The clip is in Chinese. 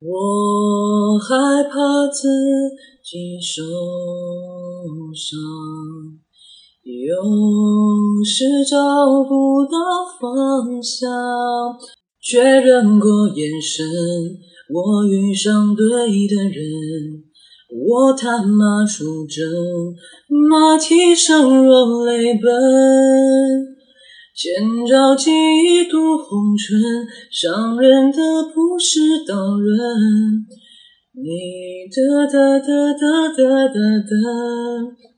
我害怕自己受伤，有时找不到方向。确认过眼神，我遇上对的人，我踏马出征，马蹄声若泪奔。千朝记一度红尘，伤人的不是刀刃。你的的的的的的的。